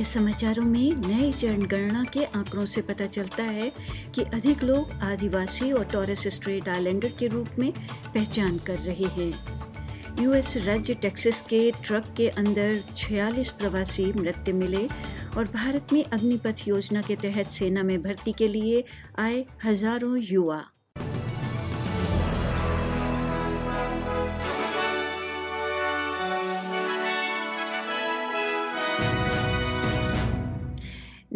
मुख्य समाचारों में नए जनगणना के आंकड़ों से पता चलता है कि अधिक लोग आदिवासी और टॉरस स्ट्रेट आइलैंडर के रूप में पहचान कर रहे हैं। यूएस राज्य टेक्सास के ट्रक के अंदर 46 प्रवासी मृत्यु मिले और भारत में अग्निपथ योजना के तहत सेना में भर्ती के लिए आए हज़ारों युवा।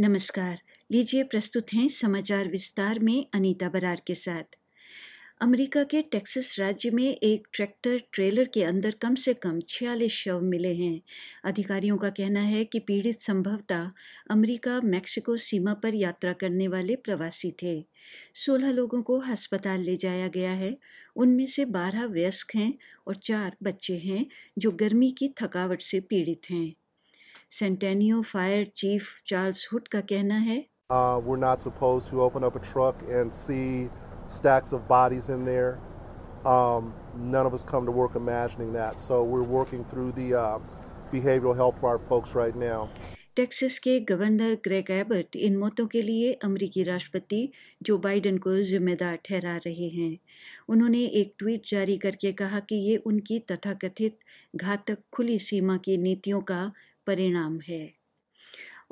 नमस्कार। लीजिए प्रस्तुत हैं समाचार विस्तार में अनीता बरार के साथ। अमेरिका के टेक्सास राज्य में एक ट्रैक्टर ट्रेलर के अंदर कम से कम छियालीस शव मिले हैं। अधिकारियों का कहना है कि पीड़ित संभवतः अमेरिका मैक्सिको सीमा पर यात्रा करने वाले प्रवासी थे। सोलह लोगों को अस्पताल ले जाया गया है। उनमें से बारह वयस्क हैं और चार बच्चे हैं जो गर्मी की थकावट से पीड़ित हैं। San Antonio fire chief Charles Hood का कहना है Uh, we're not supposed to open up a truck and see stacks of bodies in there. Um, none of us come to work imagining that. So we're working through the uh, behavioral health for our folks right now. Texas के governor Greg Abbott इन मौतों के लिए अमेरिकी राष्ट्रपति Joe Biden को जिम्मेदार ठहरा रहे हैं उन्होंने एक ट्वीट जारी करके कहा कि ये उनकी तथाकथित घातक खुली सीमा की नीतियों का परिणाम है।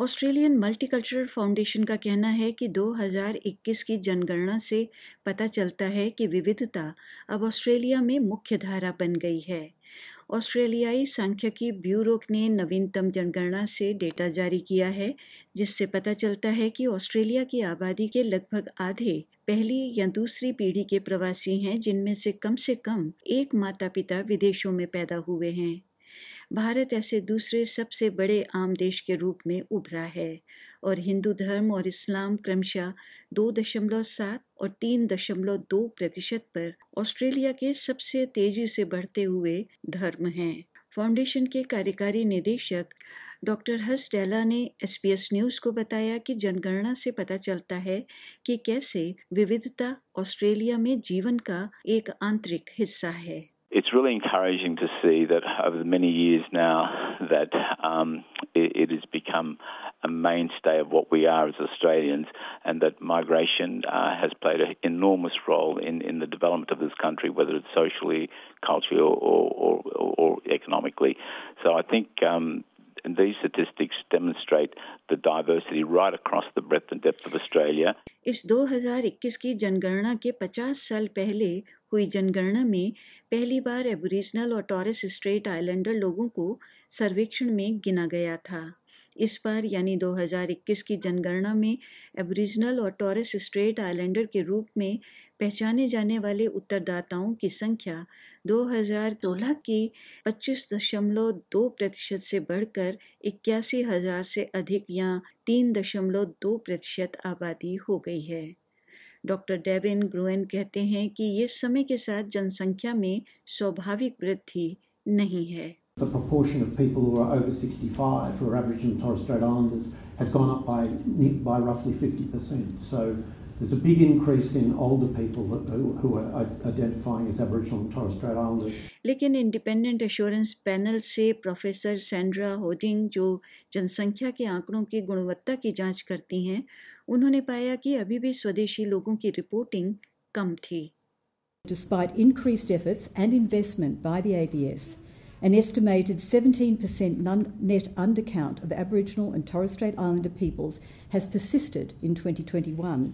ऑस्ट्रेलियन मल्टीकल्चरल फाउंडेशन का कहना है कि 2021 की जनगणना से पता चलता है कि विविधता अब ऑस्ट्रेलिया में मुख्य धारा बन गई है। ऑस्ट्रेलियाई सांख्यिकी ब्यूरो ने नवीनतम जनगणना से डेटा जारी किया है, जिससे पता चलता है कि ऑस्ट्रेलिया की आबादी के लगभग आधे पहली या दूसरी पीढ़ी के प्रवासी हैं, जिनमें से कम से कम एक माता पिता विदेशों में पैदा हुए हैं। भारत ऐसे दूसरे सबसे बड़े आम देश के रूप में उभरा है और हिंदू धर्म और इस्लाम क्रमशः दो दशमलव सात और तीन दशमलव दो प्रतिशत पर ऑस्ट्रेलिया के सबसे तेज़ी से बढ़ते हुए धर्म हैं। फाउंडेशन के कार्यकारी निदेशक डॉक्टर हर्ष डेला ने एसपीएस न्यूज़ को बताया कि जनगणना से पता चलता है कि कैसे विविधता ऑस्ट्रेलिया में जीवन का एक आंतरिक हिस्सा है। it's really encouraging to see that over many years now that um, it, it, has become a mainstay of what we are as Australians and that migration uh, has played an enormous role in, in the development of this country, whether it's socially, culturally or, or, or, or economically. So I think um, and these statistics demonstrate the diversity right across the breadth and depth of Australia. इस 2021 की जनगणना के 50 साल पहले हुई जनगणना में पहली बार एबोरिजिनल और टॉरस स्ट्रेट आइलैंडर लोगों को सर्वेक्षण में गिना गया था। इस बार यानी 2021 की जनगणना में एबोरिजिनल और टॉरस स्ट्रेट आइलैंडर के रूप में पहचाने जाने वाले उत्तरदाताओं की संख्या 2016 की 25.2 प्रतिशत से बढ़कर इक्यासी हज़ार से अधिक या 3.2 प्रतिशत आबादी हो गई है। डॉक्टर डेविन ग्रुएन कहते हैं कि ये समय के साथ जनसंख्या में स्वाभाविक वृद्धि नहीं है The proportion of people who are over 65 who are Aboriginal and Torres Strait Islanders has gone up by, by roughly 50%. So there's a big increase in older people who, who are identifying as Aboriginal and Torres Strait Islanders. लेकिन independent assurance panel से professor Sandra Hodding जो जनसंख्या के आंकड़ों की गुणवत्ता की जांच करती हैं उन्होंने पाया कि अभी भी स्वदेशी लोगों की रिपोर्टिंग कम थी Despite increased efforts and investment by the ABS, an estimated 17% net undercount of Aboriginal and Torres Strait Islander peoples has persisted in 2021,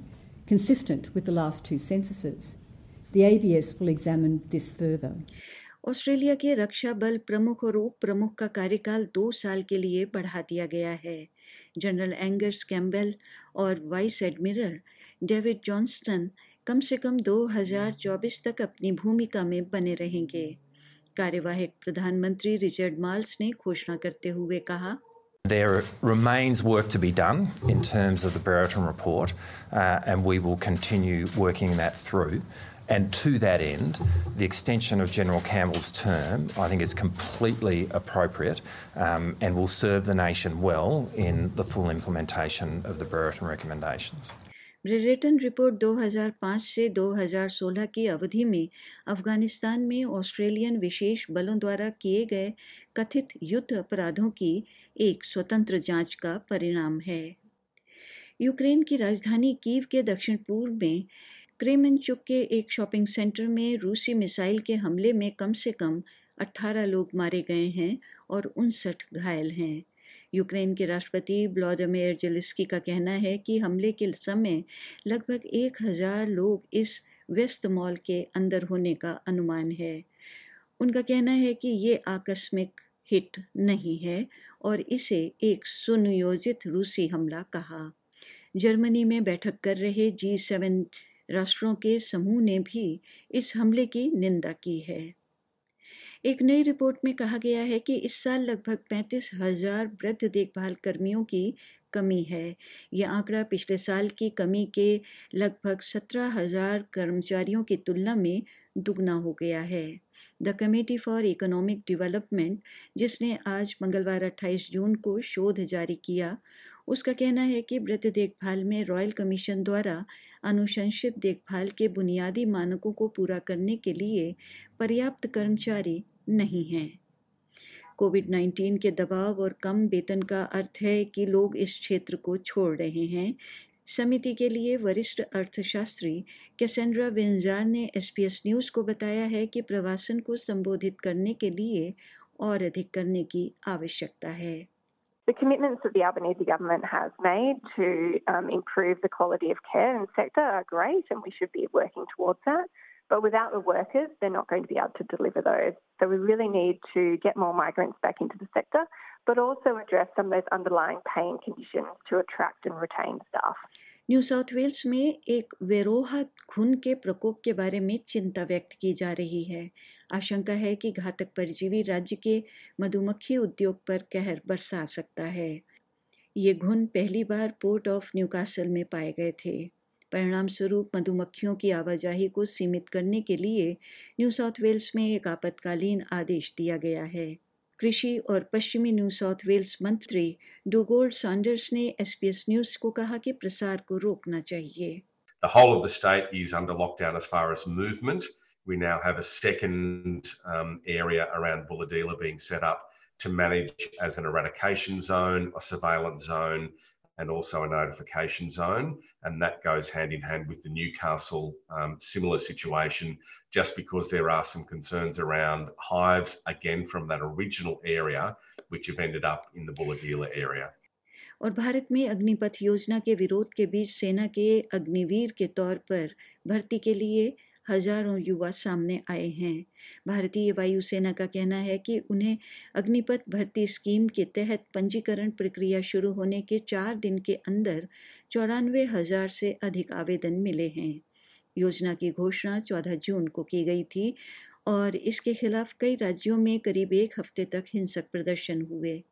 Consistent with the last two censuses. The ABS will examine this further. Australia के रक्षा बल प्रमुख और उप प्रमुख का कार्यकाल दो साल के लिए बढ़ा दिया गया है जनरल एंगर्स कैम्बेल और वाइस एडमिरल डेविड जॉनस्टन कम से कम 2024 तक अपनी भूमिका में बने रहेंगे कार्यवाहक प्रधानमंत्री रिचर्ड माल्स ने घोषणा करते हुए कहा There remains work to be done in terms of the Brereton report, uh, and we will continue working that through. And to that end, the extension of General Campbell's term, I think, is completely appropriate um, and will serve the nation well in the full implementation of the Brereton recommendations. Brereton report 2005 से 2016 की अवधि में अफ़गानिस्तान में Australian विशेष बलों द्वारा किए गए कथित युद्ध अपराधों की एक स्वतंत्र जाँच का परिणाम है। यूक्रेन की राजधानी कीव के दक्षिण पूर्व में क्रेमेंचुक के एक शॉपिंग सेंटर में रूसी मिसाइल के हमले में कम से कम 18 लोग मारे गए हैं और उनसठ घायल हैं। यूक्रेन के राष्ट्रपति व्लादिमीर जेलिस्की का कहना है कि हमले के समय लगभग एक हज़ार लोग इस व्यस्त मॉल के अंदर होने का अनुमान है। उनका कहना है कि ये आकस्मिक हिट नहीं है और इसे एक सुनियोजित रूसी हमला कहा। जर्मनी में बैठक कर रहे जी सेवन राष्ट्रों के समूह ने भी इस हमले की निंदा की है। एक नई रिपोर्ट में कहा गया है कि इस साल लगभग पैंतीस हज़ार वृद्ध देखभाल कर्मियों की कमी है। यह आंकड़ा पिछले साल की कमी के लगभग सत्रह हज़ार कर्मचारियों की तुलना में दुगना हो गया है। The committee for economic development, जिसने आज मंगलवार 28 जून को शोध जारी किया उसका कहना है कि वृद्ध देखभाल में रॉयल कमीशन द्वारा अनुशंसित देखभाल के बुनियादी मानकों को पूरा करने के लिए पर्याप्त कर्मचारी नहीं हैं। कोविड 19 के दबाव और कम वेतन का अर्थ है कि लोग इस क्षेत्र को छोड़ रहे हैं। समिति के लिए वरिष्ठ अर्थशास्त्री कैसेंड्रा वेंजार ने एसपीएस न्यूज़ को बताया है कि प्रवासन को संबोधित करने के लिए और अधिक करने की आवश्यकता है। The commitments that the Albanese government has made to um, improve the quality of care in the sector are great, and we should be working towards that. But without the workers, they're not going to be able to deliver those. So we really need to get more migrants back into the sector, but also address some of those underlying pain conditions to attract and retain staff. New South Wales में एक वेरोहा खून के प्रकोप के बारे में चिंता व्यक्त की जा रही है। आशंका है कि घातक परजीवी राज्य के मधुमक्खी उद्योग पर कहर बरसा सकता है। ये घुन पहली बार पोर्ट ऑफ़ न्यूकासल में पाए गए थे। परिणाम स्वरूप मधुमक्खियों की आवाजाही को सीमित करने के लिए न्यू साउथ वेल्स में एक आपातकालीन आदेश दिया गया है। कृषि और पश्चिमी न्यू साउथ वेल्स मंत्री डोगोल्ड सैंडर्स ने एसपीएस न्यूज़ को कहा कि प्रसार को रोकना चाहिए The whole of the state is under lockdown as far as movement. We now have a second um, area around Bulladila being set up to manage as an eradication zone, a surveillance zone, and also a notification zone. And that goes hand in hand with the Newcastle um, similar situation, just because there are some concerns around hives, again, from that original area, which have ended up in the Bulladila area. और भारत में अग्निपथ योजना के विरोध के बीच सेना के अग्निवीर के तौर पर भर्ती के लिए हज़ारों युवा सामने आए हैं। भारतीय वायुसेना का कहना है कि उन्हें अग्निपथ भर्ती स्कीम के तहत पंजीकरण प्रक्रिया शुरू होने के चार दिन के अंदर चौरानवे हज़ार से अधिक आवेदन मिले हैं। योजना की घोषणा 14 जून को की गई थी और इसके खिलाफ कई राज्यों में करीब एक हफ़्ते तक हिंसक प्रदर्शन हुए।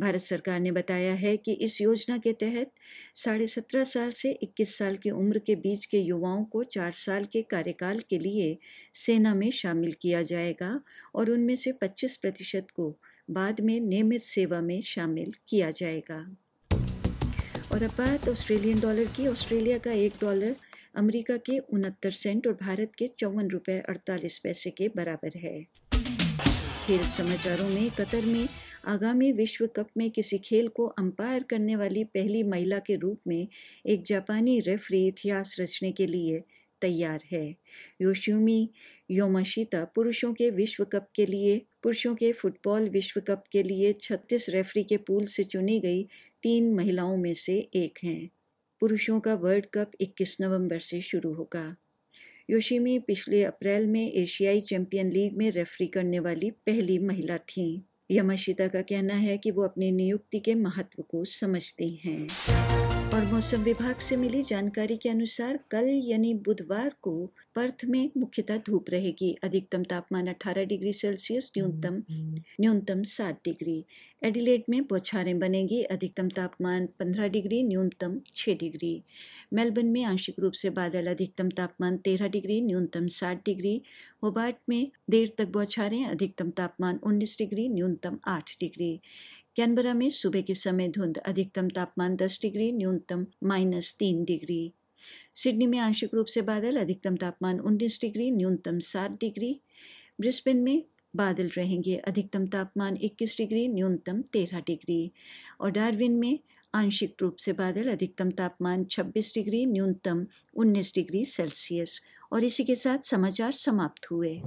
भारत सरकार ने बताया है कि इस योजना के तहत साढ़े सत्रह साल से इक्कीस साल की उम्र के बीच के युवाओं को चार साल के कार्यकाल के लिए सेना में शामिल किया जाएगा और उनमें से 25 प्रतिशत को बाद में नियमित सेवा में शामिल किया जाएगा। और अब बात ऑस्ट्रेलियन डॉलर की। ऑस्ट्रेलिया का एक डॉलर अमेरिका के उनहत्तर सेंट और भारत के चौवन रुपये अड़तालीस पैसे के बराबर है। खेल समाचारों में कतर में आगामी विश्व कप में किसी खेल को अंपायर करने वाली पहली महिला के रूप में एक जापानी रेफरी इतिहास रचने के लिए तैयार है। योशिमी योमाशिता पुरुषों के विश्व कप के लिए, पुरुषों के फुटबॉल विश्व कप के लिए 36 रेफरी के पूल से चुनी गई तीन महिलाओं में से एक हैं। पुरुषों का वर्ल्ड कप 21 नवंबर से शुरू होगा। योशिमी पिछले अप्रैल में एशियाई चैंपियन लीग में रेफरी करने वाली पहली महिला थीं। यमाशिता का कहना है कि वो अपनी नियुक्ति के महत्व को समझती हैं। और मौसम विभाग से मिली जानकारी के अनुसार कल यानी बुधवार को पर्थ में मुख्यतः धूप रहेगी। अधिकतम तापमान 18 डिग्री सेल्सियस, न्यूनतम न्यूनतम 7 डिग्री। एडिलेड में बौछारें बनेगी। अधिकतम तापमान 15 डिग्री, न्यूनतम 6 डिग्री। मेलबर्न में आंशिक रूप से बादल। अधिकतम तापमान 13 डिग्री, न्यूनतम 60 डिग्री। होबार्ट में देर तक बौछारें। अधिकतम तापमान 19 डिग्री, न्यूनतम 8 डिग्री। कैनबरा में सुबह के समय धुंध, अधिकतम तापमान 10 डिग्री, न्यूनतम माइनस तीन डिग्री। सिडनी में आंशिक रूप से बादल, अधिकतम तापमान 19 डिग्री, न्यूनतम 7 डिग्री। ब्रिस्बेन में बादल रहेंगे, अधिकतम तापमान 21 डिग्री, न्यूनतम 13 डिग्री। और डार्विन में आंशिक रूप से बादल, अधिकतम तापमान 26 डिग्री, न्यूनतम 19 डिग्री सेल्सियस। और इसी के साथ समाचार समाप्त हुए।